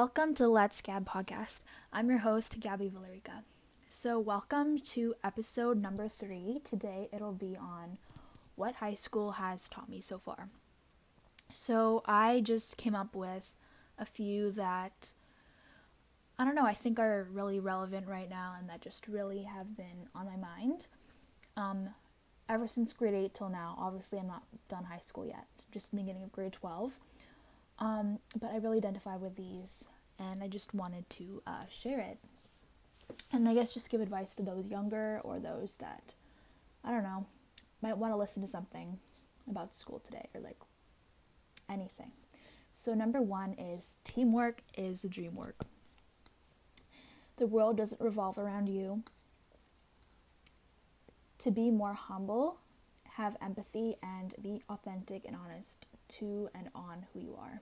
Welcome to Let's Gab podcast. I'm your host, Gabby Valerica. So, welcome to episode number three. Today it'll be on what high school has taught me so far. So, I just came up with a few that I don't know, I think are really relevant right now and that just really have been on my mind. Um, ever since grade 8 till now, obviously I'm not done high school yet, just beginning of grade 12. Um, but I really identify with these and I just wanted to uh, share it. And I guess just give advice to those younger or those that, I don't know, might want to listen to something about school today or like anything. So, number one is teamwork is the dream work. The world doesn't revolve around you. To be more humble, have empathy, and be authentic and honest to and on who you are.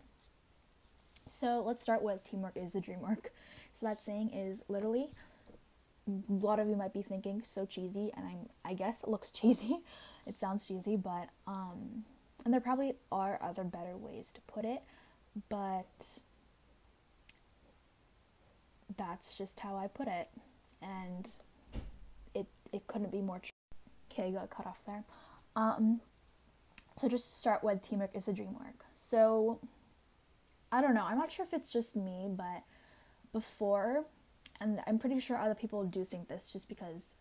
So let's start with teamwork is the dream work. So that saying is literally a lot of you might be thinking so cheesy and I'm I guess it looks cheesy. It sounds cheesy, but um and there probably are other better ways to put it, but that's just how I put it. And it it couldn't be more true. Okay, got cut off there. Um so just to start with teamwork is a dream work. So I don't know. I'm not sure if it's just me, but before, and I'm pretty sure other people do think this just because,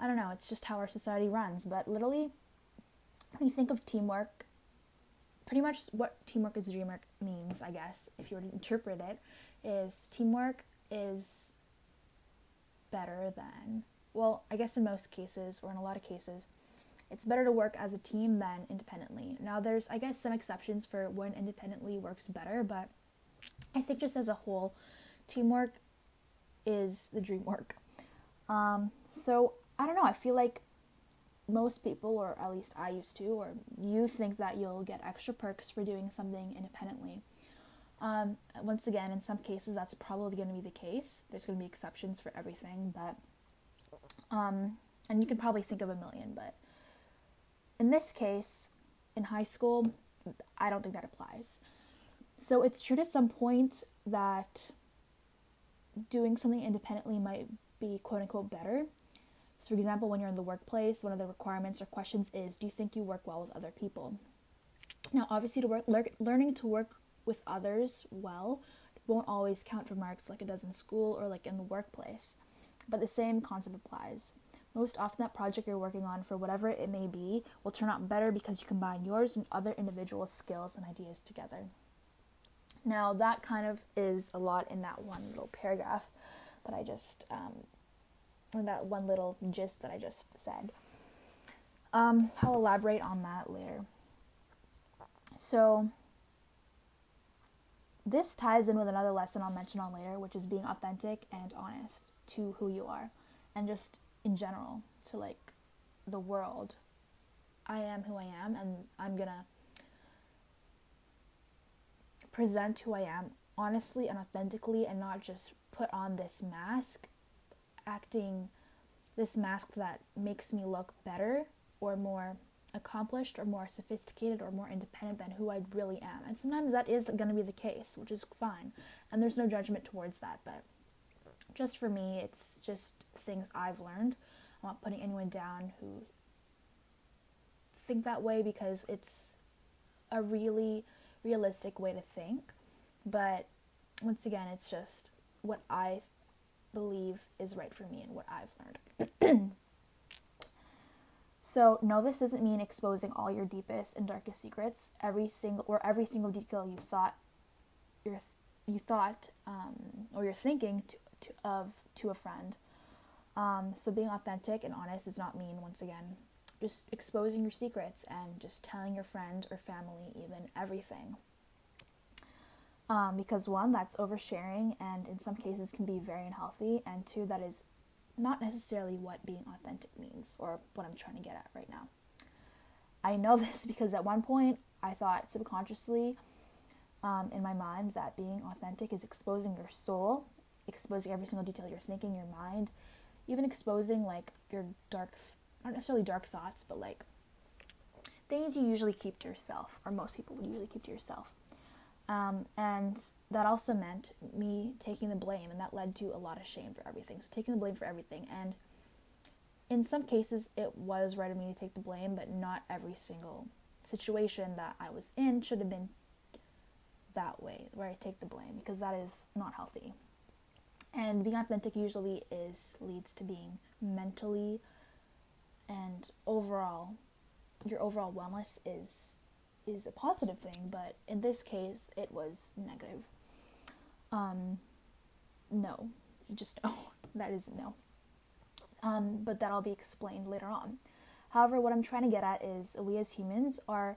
I don't know, it's just how our society runs. But literally, when you think of teamwork, pretty much what teamwork is a dreamwork means, I guess, if you were to interpret it, is teamwork is better than, well, I guess in most cases, or in a lot of cases, it's better to work as a team than independently. Now, there's, I guess, some exceptions for when independently works better, but I think just as a whole, teamwork is the dream work. Um, so, I don't know, I feel like most people, or at least I used to, or you think that you'll get extra perks for doing something independently. Um, once again, in some cases, that's probably going to be the case. There's going to be exceptions for everything, but um, and you can probably think of a million, but in this case, in high school, I don't think that applies. So it's true to some point that doing something independently might be quote unquote better. So, for example, when you're in the workplace, one of the requirements or questions is Do you think you work well with other people? Now, obviously, to work, le- learning to work with others well won't always count for marks like it does in school or like in the workplace, but the same concept applies. Most often, that project you're working on, for whatever it may be, will turn out better because you combine yours and other individual skills and ideas together. Now, that kind of is a lot in that one little paragraph that I just, um, or that one little gist that I just said. Um, I'll elaborate on that later. So, this ties in with another lesson I'll mention on later, which is being authentic and honest to who you are and just in general to like the world. I am who I am, and I'm gonna present who I am honestly and authentically, and not just put on this mask, acting this mask that makes me look better or more accomplished or more sophisticated or more independent than who I really am. And sometimes that is going to be the case, which is fine. And there's no judgment towards that, but just for me, it's just things I've learned. I'm not putting anyone down who think that way because it's a really realistic way to think. But once again, it's just what I believe is right for me and what I've learned. so, no, this doesn't mean exposing all your deepest and darkest secrets, every single or every single detail you thought you you thought um, or you're thinking to, to, of to a friend. Um, so being authentic and honest does not mean once again just exposing your secrets and just telling your friend or family even everything. Um, because one, that's oversharing and in some cases can be very unhealthy, and two, that is not necessarily what being authentic means or what I'm trying to get at right now. I know this because at one point I thought subconsciously um, in my mind that being authentic is exposing your soul, exposing every single detail you're thinking, your mind, even exposing like your dark, not necessarily dark thoughts, but like things you usually keep to yourself, or most people would usually keep to yourself. Um, and that also meant me taking the blame, and that led to a lot of shame for everything. So, taking the blame for everything. And in some cases, it was right of me to take the blame, but not every single situation that I was in should have been that way, where I take the blame, because that is not healthy. And being authentic usually is leads to being mentally and overall your overall wellness is is a positive thing, but in this case it was negative. Um no, just no. that is no. Um, but that'll be explained later on. However, what I'm trying to get at is we as humans are,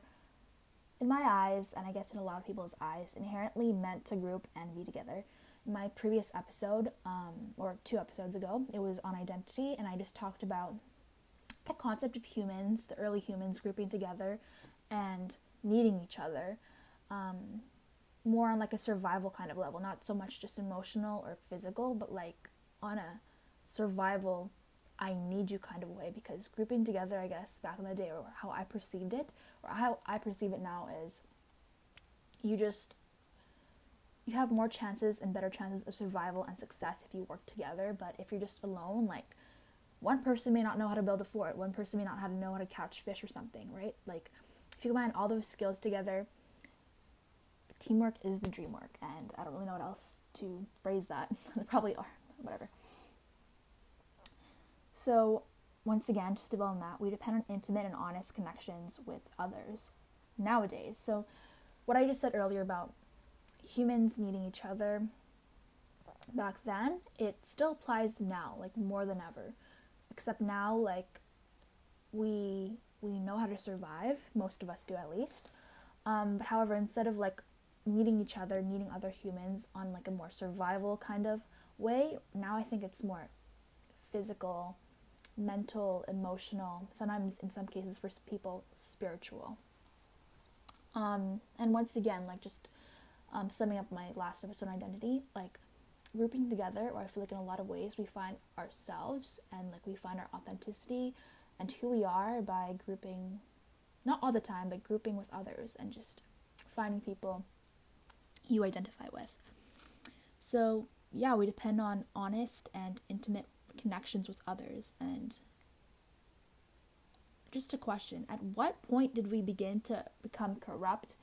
in my eyes, and I guess in a lot of people's eyes, inherently meant to group and be together. In my previous episode, um, or two episodes ago, it was on identity, and I just talked about the concept of humans, the early humans grouping together and needing each other, um, more on like a survival kind of level, not so much just emotional or physical, but like on a survival, I need you kind of way because grouping together, I guess, back in the day, or how I perceived it, or how I perceive it now, is you just you have more chances and better chances of survival and success if you work together. But if you're just alone, like one person may not know how to build a fort, one person may not how to know how to catch fish or something, right? Like if you combine all those skills together, teamwork is the dream work, and I don't really know what else to phrase that. probably are, whatever. So, once again, just to build on that, we depend on intimate and honest connections with others nowadays. So, what I just said earlier about humans needing each other back then, it still applies now, like more than ever except now like we we know how to survive most of us do at least. Um, but however instead of like needing each other needing other humans on like a more survival kind of way now i think it's more physical mental emotional sometimes in some cases for people spiritual. Um, and once again like just um, summing up my last episode identity like grouping together, or I feel like in a lot of ways we find ourselves and like we find our authenticity and who we are by grouping, not all the time, but grouping with others and just finding people you identify with. So, yeah, we depend on honest and intimate connections with others. And just a question at what point did we begin to become corrupt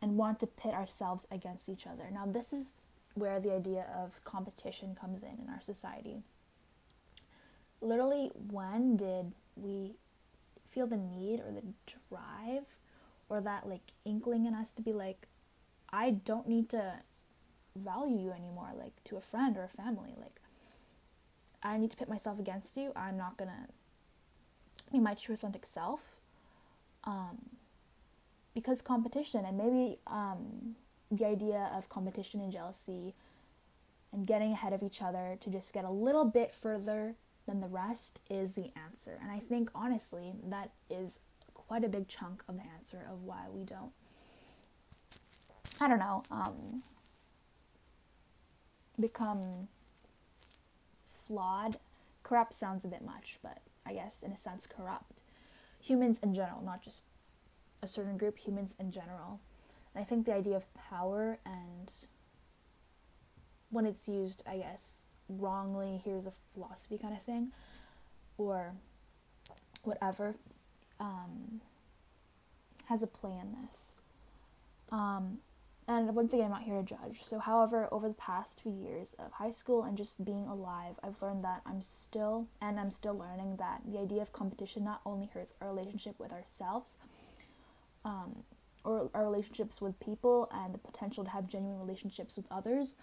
and want to pit ourselves against each other? Now, this is where the idea of competition comes in in our society. Literally, when did we feel the need or the drive or that like inkling in us to be like, I don't need to value you anymore, like to a friend or a family? Like, I need to pit myself against you. I'm not gonna be my true authentic self. Um, because competition and maybe um, the idea of competition and jealousy and getting ahead of each other to just get a little bit further than the rest is the answer. And I think honestly, that is quite a big chunk of the answer of why we don't, I don't know, um, become flawed. Corrupt sounds a bit much, but I guess in a sense, corrupt. Humans in general, not just a certain group, humans in general I think the idea of power and when it's used, I guess, wrongly, here's a philosophy kind of thing, or whatever, um, has a play in this. Um, and once again, I'm not here to judge. So, however, over the past few years of high school and just being alive, I've learned that I'm still, and I'm still learning that the idea of competition not only hurts our relationship with ourselves, um, or our relationships with people and the potential to have genuine relationships with others,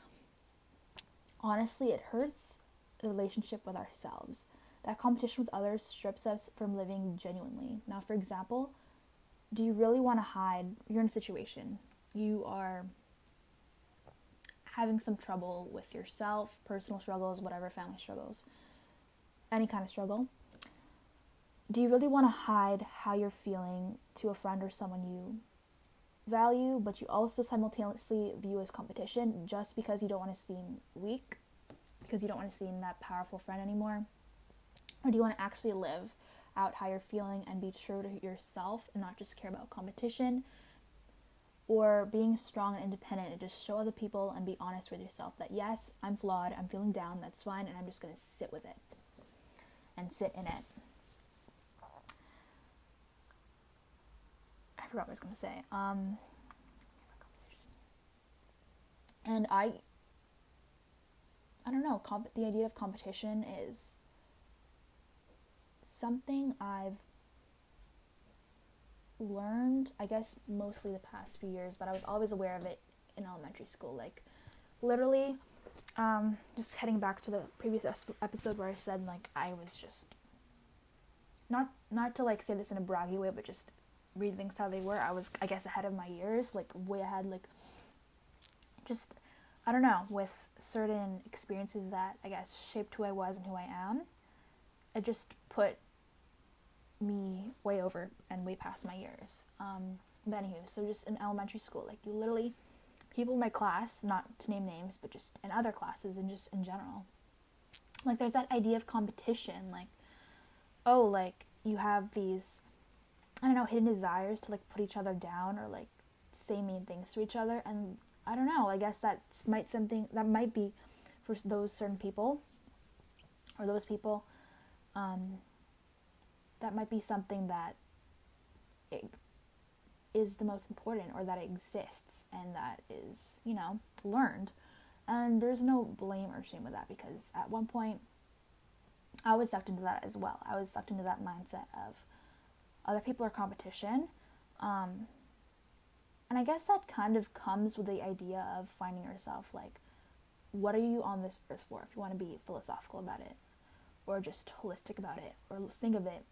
honestly, it hurts the relationship with ourselves. That competition with others strips us from living genuinely. Now, for example, do you really want to hide? You're in a situation, you are having some trouble with yourself, personal struggles, whatever, family struggles, any kind of struggle. Do you really want to hide how you're feeling to a friend or someone you value, but you also simultaneously view as competition just because you don't want to seem weak, because you don't want to seem that powerful friend anymore? Or do you want to actually live out how you're feeling and be true to yourself and not just care about competition? or being strong and independent and just show other people and be honest with yourself that yes, I'm flawed, I'm feeling down, that's fine, and I'm just gonna sit with it and sit in it. I forgot what I was gonna say. Um, and I, I don't know. Comp- the idea of competition is something I've learned, I guess, mostly the past few years, but I was always aware of it in elementary school. Like, literally, um, just heading back to the previous episode where I said like I was just not not to like say this in a braggy way, but just read things how they were. I was I guess ahead of my years, like way ahead, like just I don't know with certain experiences that I guess shaped who I was and who I am. It just put me way over and way past my years. Um, but anywho, so just in elementary school, like you literally, people in my class, not to name names, but just in other classes and just in general, like there's that idea of competition, like, oh, like you have these, I don't know, hidden desires to like put each other down or like say mean things to each other, and I don't know, I guess that might something that might be for those certain people or those people. Um, that might be something that is the most important or that exists and that is, you know, learned. And there's no blame or shame with that because at one point I was sucked into that as well. I was sucked into that mindset of other people are competition. Um, and I guess that kind of comes with the idea of finding yourself like, what are you on this earth for? If you want to be philosophical about it, or just holistic about it, or think of it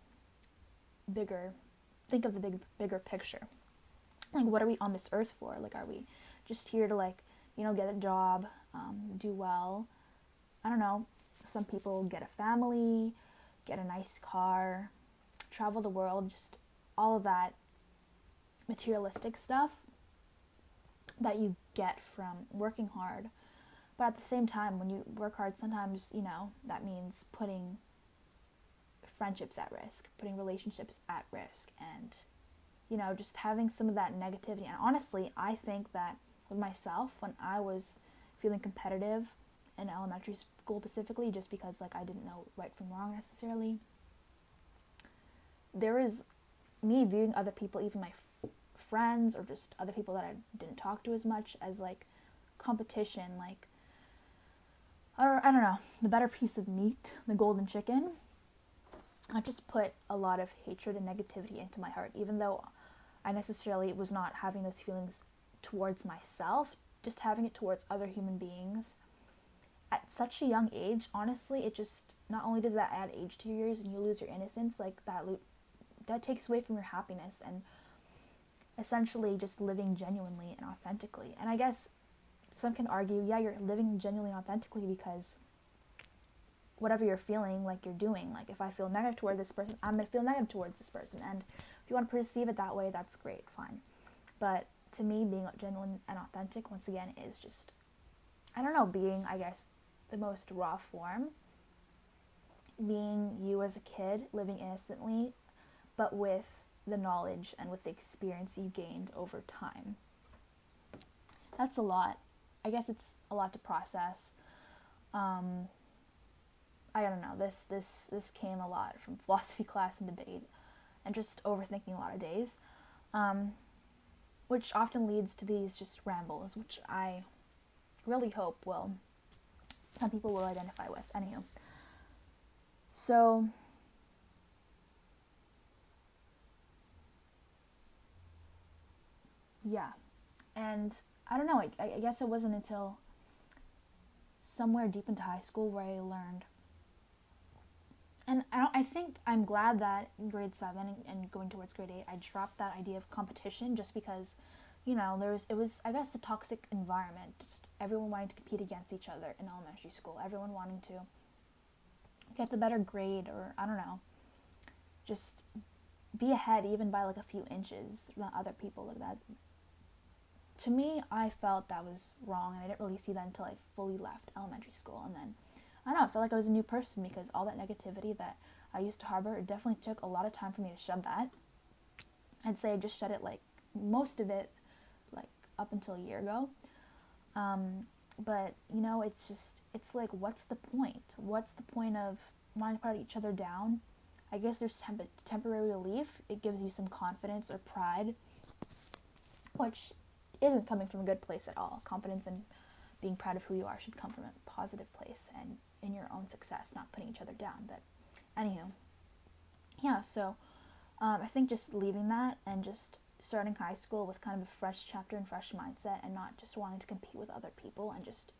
bigger think of the big bigger picture like what are we on this earth for like are we just here to like you know get a job um, do well i don't know some people get a family get a nice car travel the world just all of that materialistic stuff that you get from working hard but at the same time when you work hard sometimes you know that means putting friendships at risk, putting relationships at risk, and you know, just having some of that negativity. And honestly, I think that with myself, when I was feeling competitive in elementary school specifically, just because like I didn't know right from wrong necessarily, there was me viewing other people, even my f- friends or just other people that I didn't talk to as much, as like competition, like or I don't know, the better piece of meat, the golden chicken, I just put a lot of hatred and negativity into my heart, even though I necessarily was not having those feelings towards myself, just having it towards other human beings. At such a young age, honestly, it just not only does that add age to your years and you lose your innocence, like that that takes away from your happiness and essentially just living genuinely and authentically. And I guess some can argue, yeah, you're living genuinely and authentically because whatever you're feeling like you're doing. Like if I feel negative toward this person, I'm gonna feel negative towards this person. And if you want to perceive it that way, that's great, fine. But to me, being genuine and authentic, once again, is just I don't know, being I guess the most raw form. Being you as a kid, living innocently, but with the knowledge and with the experience you gained over time. That's a lot. I guess it's a lot to process. Um, I don't know. This this this came a lot from philosophy class and debate, and just overthinking a lot of days, um, which often leads to these just rambles, which I really hope will some people will identify with. Anywho, so. Yeah, and I don't know. I, I guess it wasn't until somewhere deep into high school where I learned and I, I think I'm glad that in grade seven and going towards grade eight, I dropped that idea of competition just because, you know, there was it was I guess a toxic environment. Just everyone wanting to compete against each other in elementary school. Everyone wanting to get the better grade or I don't know, just be ahead even by like a few inches than other people like that. To me, I felt that was wrong, and I didn't really see that until I fully left elementary school, and then I don't know, I felt like I was a new person because all that negativity that I used to harbor, it definitely took a lot of time for me to shed that. I'd say I just shed it like most of it, like up until a year ago. Um, but you know, it's just it's like, what's the point? What's the point of wanting to put each other down? I guess there's temp- temporary relief. It gives you some confidence or pride, which isn't coming from a good place at all. Confidence and being proud of who you are should come from a positive place and in your own success, not putting each other down. But anywho, yeah. So um, I think just leaving that and just starting high school with kind of a fresh chapter and fresh mindset and not just wanting to compete with other people and just,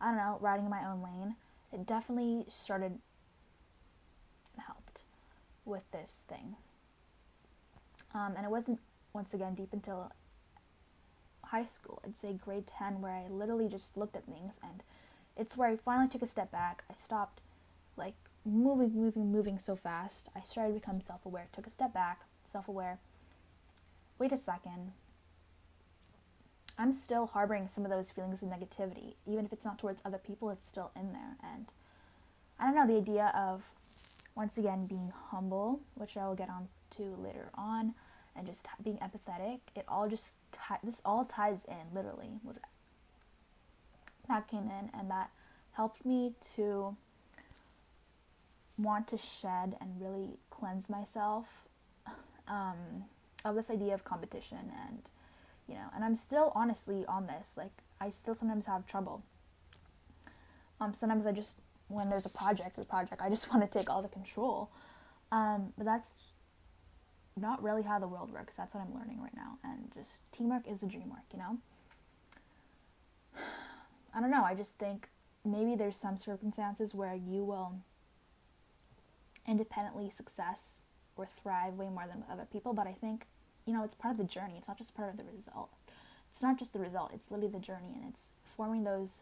I don't know, riding in my own lane, it definitely started helped with this thing. Um, and it wasn't, once again, deep until high school, I'd say grade 10, where I literally just looked at things and it's where I finally took a step back. I stopped, like, moving, moving, moving so fast. I started to become self aware, took a step back, self aware wait a second, I'm still harboring some of those feelings of negativity. Even if it's not towards other people, it's still in there. And I don't know, the idea of, once again, being humble, which I will get on to later on, and just being empathetic, it all just, this all ties in, literally, with that. That came in, and that helped me to want to shed and really cleanse myself. Um, of this idea of competition and you know and i'm still honestly on this like i still sometimes have trouble um sometimes i just when there's a project the project i just want to take all the control um but that's not really how the world works. That's what i'm learning right now. And just teamwork is a dream work you know? I don't know. I just think maybe there's some circumstances where you will independently success or thrive way more than other people but i think you know, it's part of the journey. It's not just part of the result. It's not just the result, it's literally the journey and it's forming those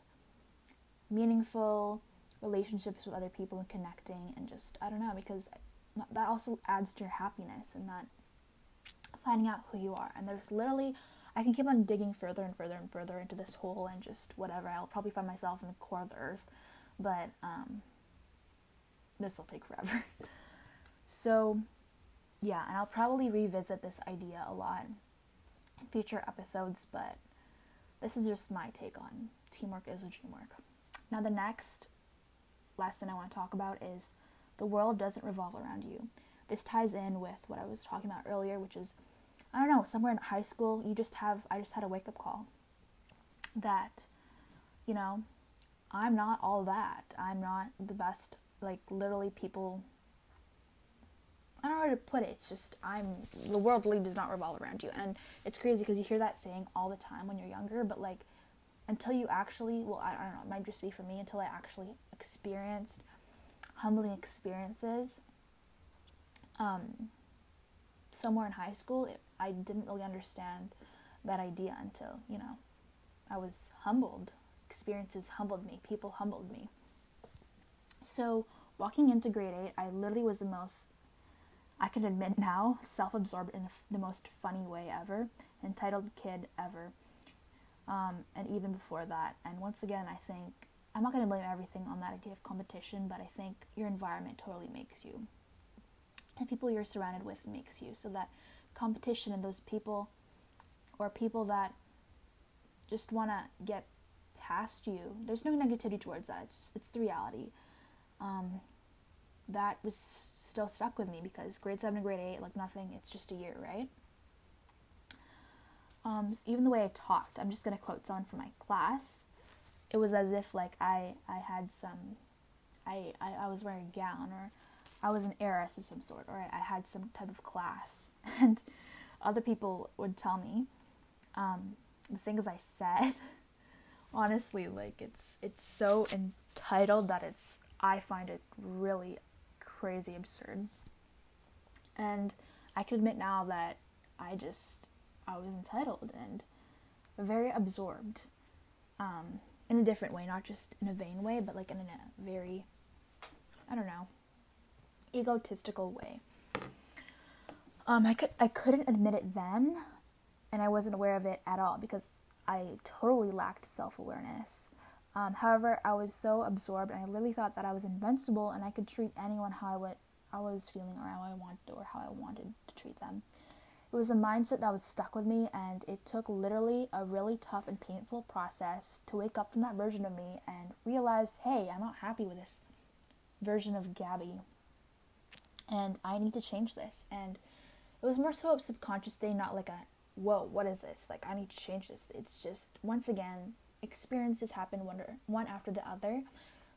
meaningful relationships with other people and connecting and just, I don't know, because that also adds to your happiness and that finding out who you are. And there's literally, I can keep on digging further and further and further into this hole and just whatever. I'll probably find myself in the core of the earth, but um, this will take forever. so, yeah, and I'll probably revisit this idea a lot in future episodes, but this is just my take on teamwork is a dream work. Now, the next lesson I want to talk about is the world doesn't revolve around you. This ties in with what I was talking about earlier, which is I don't know, somewhere in high school, you just have, I just had a wake up call that, you know, I'm not all that. I'm not the best. Like, literally, people I don't know how to put it. It's just I'm the world really does not revolve around you, and it's crazy because you hear that saying all the time when you're younger, but like until you actually, well, I, I don't know, it might just be for me until I actually experienced humbling experiences. Um, somewhere in high school, it, I didn't really understand that idea until you know I was humbled. Experiences humbled me. People humbled me. So walking into grade eight, I literally was the most I can admit now, self absorbed in the most funny way ever, entitled kid ever. Um, and even before that. And once again, I think I'm not going to blame everything on that idea of competition, but I think your environment totally makes you. And people you're surrounded with makes you. So that competition and those people, or people that just want to get past you, there's no negativity towards that. It's just, it's the reality. Um, that was still stuck with me because grade 7 and grade 8, like nothing, it's just a year, right? Um, even the way I talked, I'm just going to quote someone from my class. It was as if like I, I had some, I, I, I was wearing a gown or I was an heiress of some sort or I, I had some type of class. And other people would tell me um, the things I said. honestly, like it's it's so entitled that it's I find it really crazy absurd. And I can admit now that I just, I was entitled and very absorbed um, in a different way, not just in a vain way, but like in a very, I don't know, egotistical way. Um, I could I couldn't admit it then, and I wasn't aware of it at all because I totally lacked self awareness. Um, however, I was so absorbed, and I literally thought that I was invincible, and I could treat anyone how I, would, I was feeling, or how I wanted, or how I wanted to treat them. It was a mindset that was stuck with me, and it took literally a really tough and painful process to wake up from that version of me and realize, hey, I'm not happy with this version of Gabby, and I need to change this. And it was more so a subconscious thing, not like a, whoa, what is this? Like, I need to change this. It's just, once again, experiences happen one, one after the other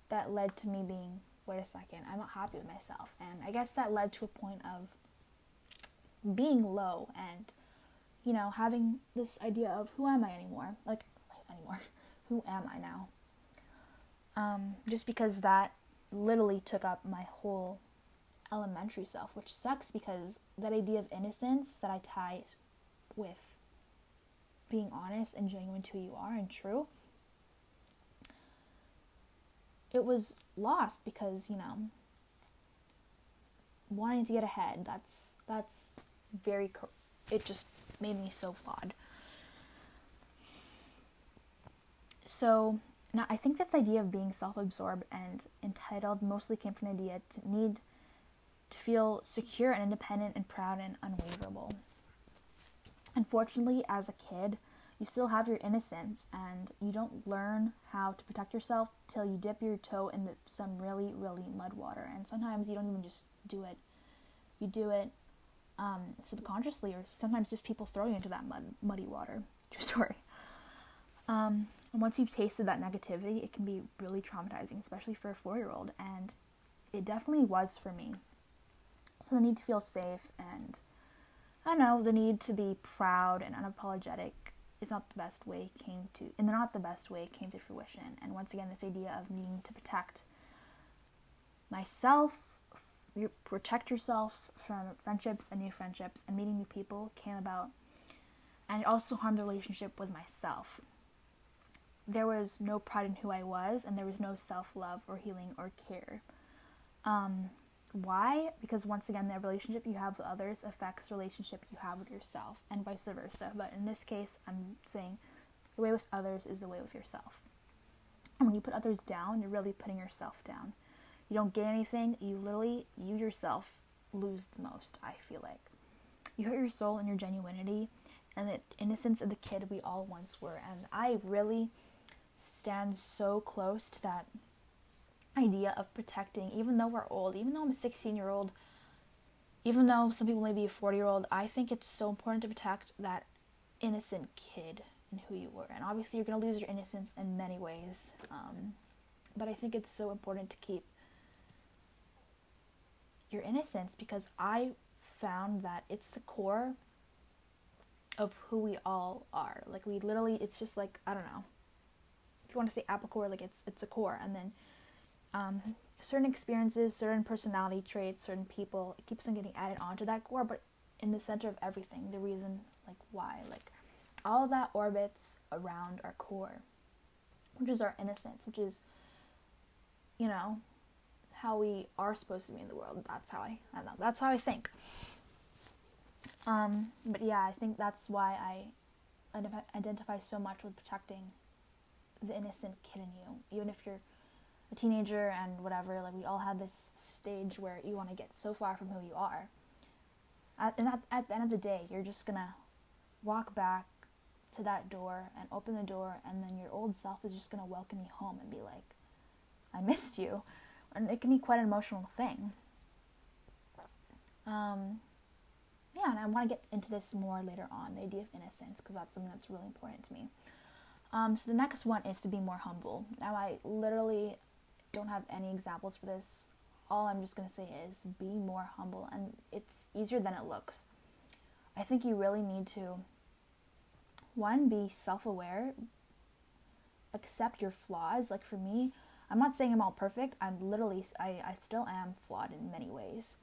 that led to me being, wait a second, I'm not happy with myself. And I guess that led to a point of being low and you know having this idea of who am i anymore? Like anymore. Who am i now? Um, just because that literally took up my whole elementary self which sucks because that idea of innocence that i tie with being honest and genuine to who you are and true it was lost because you know wanting to get ahead that's that's very it just made me so flawed. So now i think this idea of being self-absorbed and entitled mostly came from the idea to need to feel secure and independent and proud and unwaverable. Unfortunately as a kid you still have your innocence and you don't learn how to protect yourself till you dip your toe in some really really mud water and sometimes you don't even just do it. You do it um, subconsciously, or sometimes just people throw you into that mud, muddy water. True story. Um, and once you've tasted that negativity, it can be really traumatizing, especially for a four year old. And it definitely was for me. So the need to feel safe and I don't know, the need to be proud and unapologetic is not the best way came to and not the best way came to fruition. And once again this idea of needing to protect myself you protect yourself from friendships and new friendships and meeting new people came about and it also harmed the relationship with myself. There was no pride in who i was and there was no self-love or healing or care. Um, why? Because once again the relationship you have with others affects relationship you have with yourself and vice versa. But in this case i'm saying the way with others is the way with yourself. And when you put others down you're really putting yourself down you don't get anything, you literally, you yourself lose the most, I feel like. You hurt your soul and your genuinity and the innocence of the kid we all once were. And I really stand so close to that idea of protecting, even though we're old, even though I'm a 16 year old, even though some people may be a 40 year old, I think it's so important to protect that innocent kid and who you were. And obviously, you're going to lose your innocence in many ways. Um, but I think it's so important to keep your innocence because I found that it's the core of who we all are. Like we literally it's just like I don't know. If you want to say apple core, like it's it's a core and then um, certain experiences, certain personality traits, certain people, it keeps on getting added onto that core, but in the center of everything, the reason like why, like all of that orbits around our core, which is our innocence, which is you know, how we are supposed to be in the world. That's how I, I know. That's how I think. Um, but yeah, I think that's why I identify so much with protecting the innocent kid in you, even if you're a teenager and whatever. Like we all have this stage where you want to get so far from who you are. At, and at, at the end of the day, you're just gonna walk back to that door and open the door, and then your old self is just gonna welcome you home and be like, "I missed you." And it can be quite an emotional thing. Um, yeah, and I want to get into this more later on the idea of innocence because that's something that's really important to me. Um, so the next one is to be more humble. Now, I literally don't have any examples for this. All I'm just to say is be more humble, and it's easier than it looks. I think you really need to, one, be self aware, accept your flaws. Like for me, I'm not saying I'm all perfect. I'm literally, I, I still am flawed in many ways.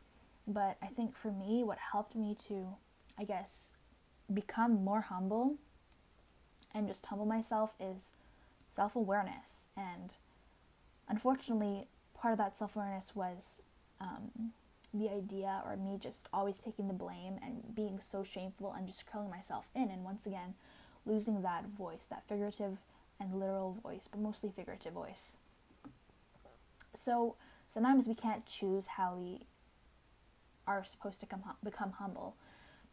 But I think for me, what helped me to, I guess, become more humble and just humble myself is self awareness. And unfortunately, part of that self awareness was um, the idea or me just always taking the blame and being so shameful and just curling myself in. And once again, losing that voice, that figurative and literal voice, but mostly figurative voice. So sometimes we can't choose how we are supposed to come become humble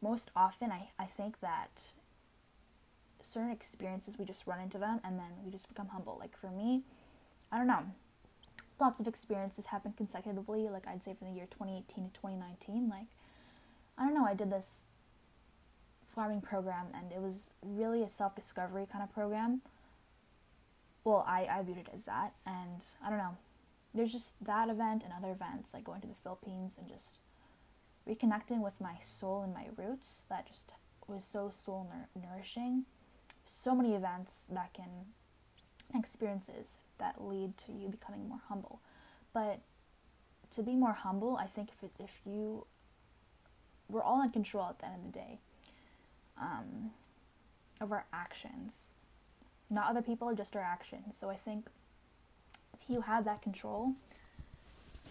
most often I, I think that certain experiences we just run into them and then we just become humble. Like for me, I don't know. Lots of experiences happen consecutively, like I'd say from the year 2018 to 2019. Like, I don't know, I did this farming program and it was really a self discovery kind of program. Well, I, I viewed it as that, and I don't know. There's just that event and other events, like going to the Philippines and just reconnecting with my soul and my roots that just was so soul nourishing so many events that can experiences that lead to you becoming more humble. But to be more humble, I think if it, if you we're all in control at the end of the day um, of our actions, not other people, just our actions. So I think you have that control,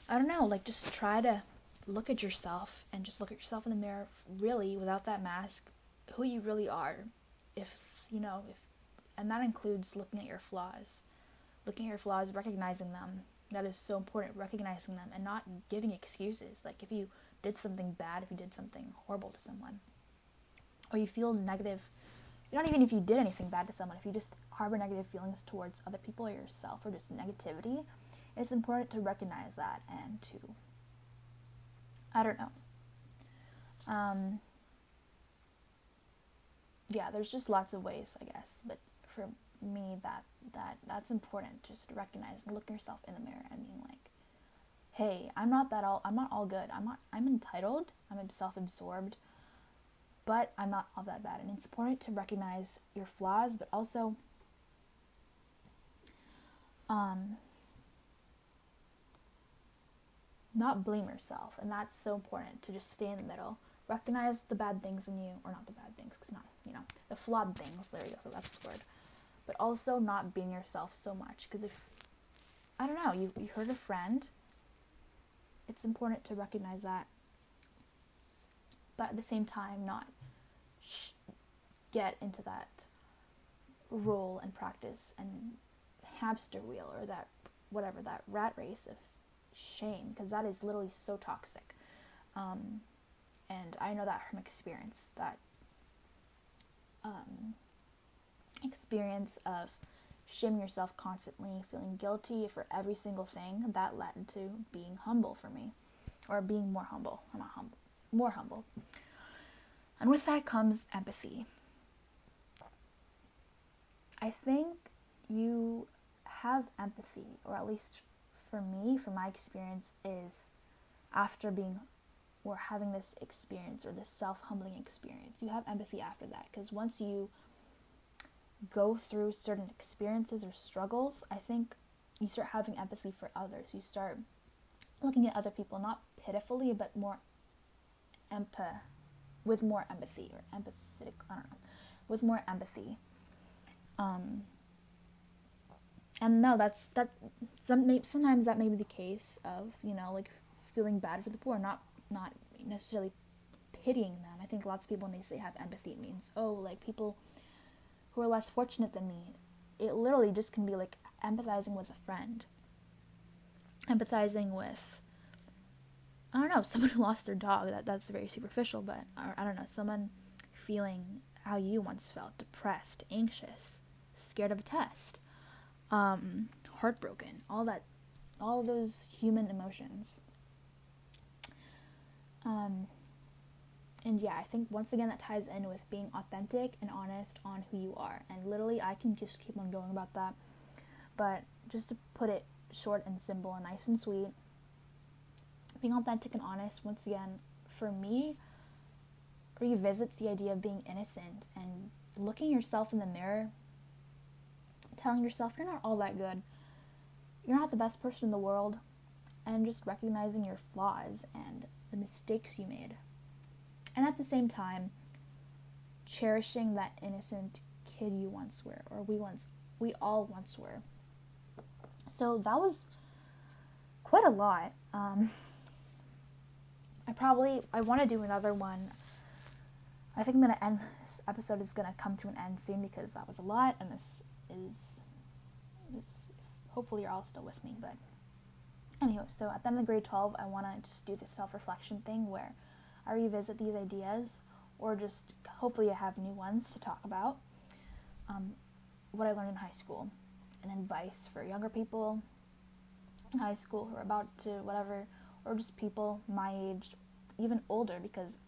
I don't know, like just try to look at yourself and just look at yourself in the mirror, really, without that mask, who you really are. If you know, if, and that includes looking at your flaws, looking at your flaws, recognizing them. That is so important, recognizing them and not giving excuses. Like if you did something bad, if you did something horrible to someone, or you feel negative, not even if you did anything bad to someone, if you just harbor negative feelings towards other people or yourself or just negativity, it's important to recognize that and to, I don't know. Um, yeah, there's just lots of ways, I guess. But for me, that that that's important. Just to recognize look yourself in the mirror and being like, "Hey, I'm not that all. I'm not all good. I'm not. I'm entitled. I'm self-absorbed, but I'm not all that bad." And it's important to recognize your flaws, but also, um, not blame yourself. And that's so important to just stay in the middle recognize the bad things in you, or not the bad things, because not, you know, the flawed things. There you go, that's the word. But also not being yourself so much, because if, I don't know, you, you hurt a friend, it's important to recognize that, but at the same time, not sh- get into that role and practice and hamster wheel or that whatever that rat race of shame because that is literally so toxic um, and I know that from experience that um, experience of shaming yourself constantly, feeling guilty for every single thing that led to being humble for me, or being more humble. I'm not humble, more humble. And with that comes empathy. I think you have empathy, or at least for me, from my experience, is after being or having this experience or this self humbling experience. You have empathy after that because once you go through certain experiences or struggles, I think you start having empathy for others. You start looking at other people not pitifully but more empath with more empathy or empathetic I don't know with more empathy. Um, and no, that's that. Some sometimes that may be the case of you know like feeling bad for the poor, not not necessarily pitying them. I think lots of people when they say have empathy it means oh like people who are less fortunate than me. It literally just can be like empathizing with a friend. Empathizing with I don't know, someone who lost their dog. That that's very superficial, but or, I don't know, someone feeling how you once felt, depressed, anxious, scared of a test, um, heartbroken, all that all those human emotions. Um, and yeah, I think once again that ties in with being authentic and honest on who you are. And literally, I can just keep on going about that. But just to put it short and simple and nice and sweet, being authentic and honest, once again, for me, revisits the idea of being innocent and looking yourself in the mirror, telling yourself you're not all that good, you're not the best person in the world, and just recognizing your flaws and the mistakes you made. And at the same time, cherishing that innocent kid you once were, or we once, we all once were. So that was quite a lot. Um, I probably I want to do another one. I think I'm gonna end this episode is gonna come to an end soon because that was a lot, and this is. Hopefully, you're all still with me, but Anyway, so at the end of grade 12, I want to just do this self reflection thing where I revisit these ideas or just hopefully I have new ones to talk about. Um, what I learned in high school and advice for younger people in high school who are about to whatever, or just people my age, even older, because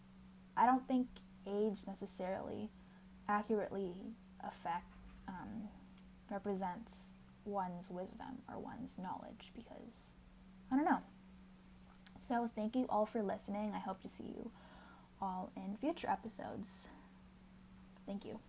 I don't think age necessarily accurately affect um, represents one's wisdom or one's knowledge because I don't know. So thank you all for listening. I hope to see you all in future episodes. Thank you.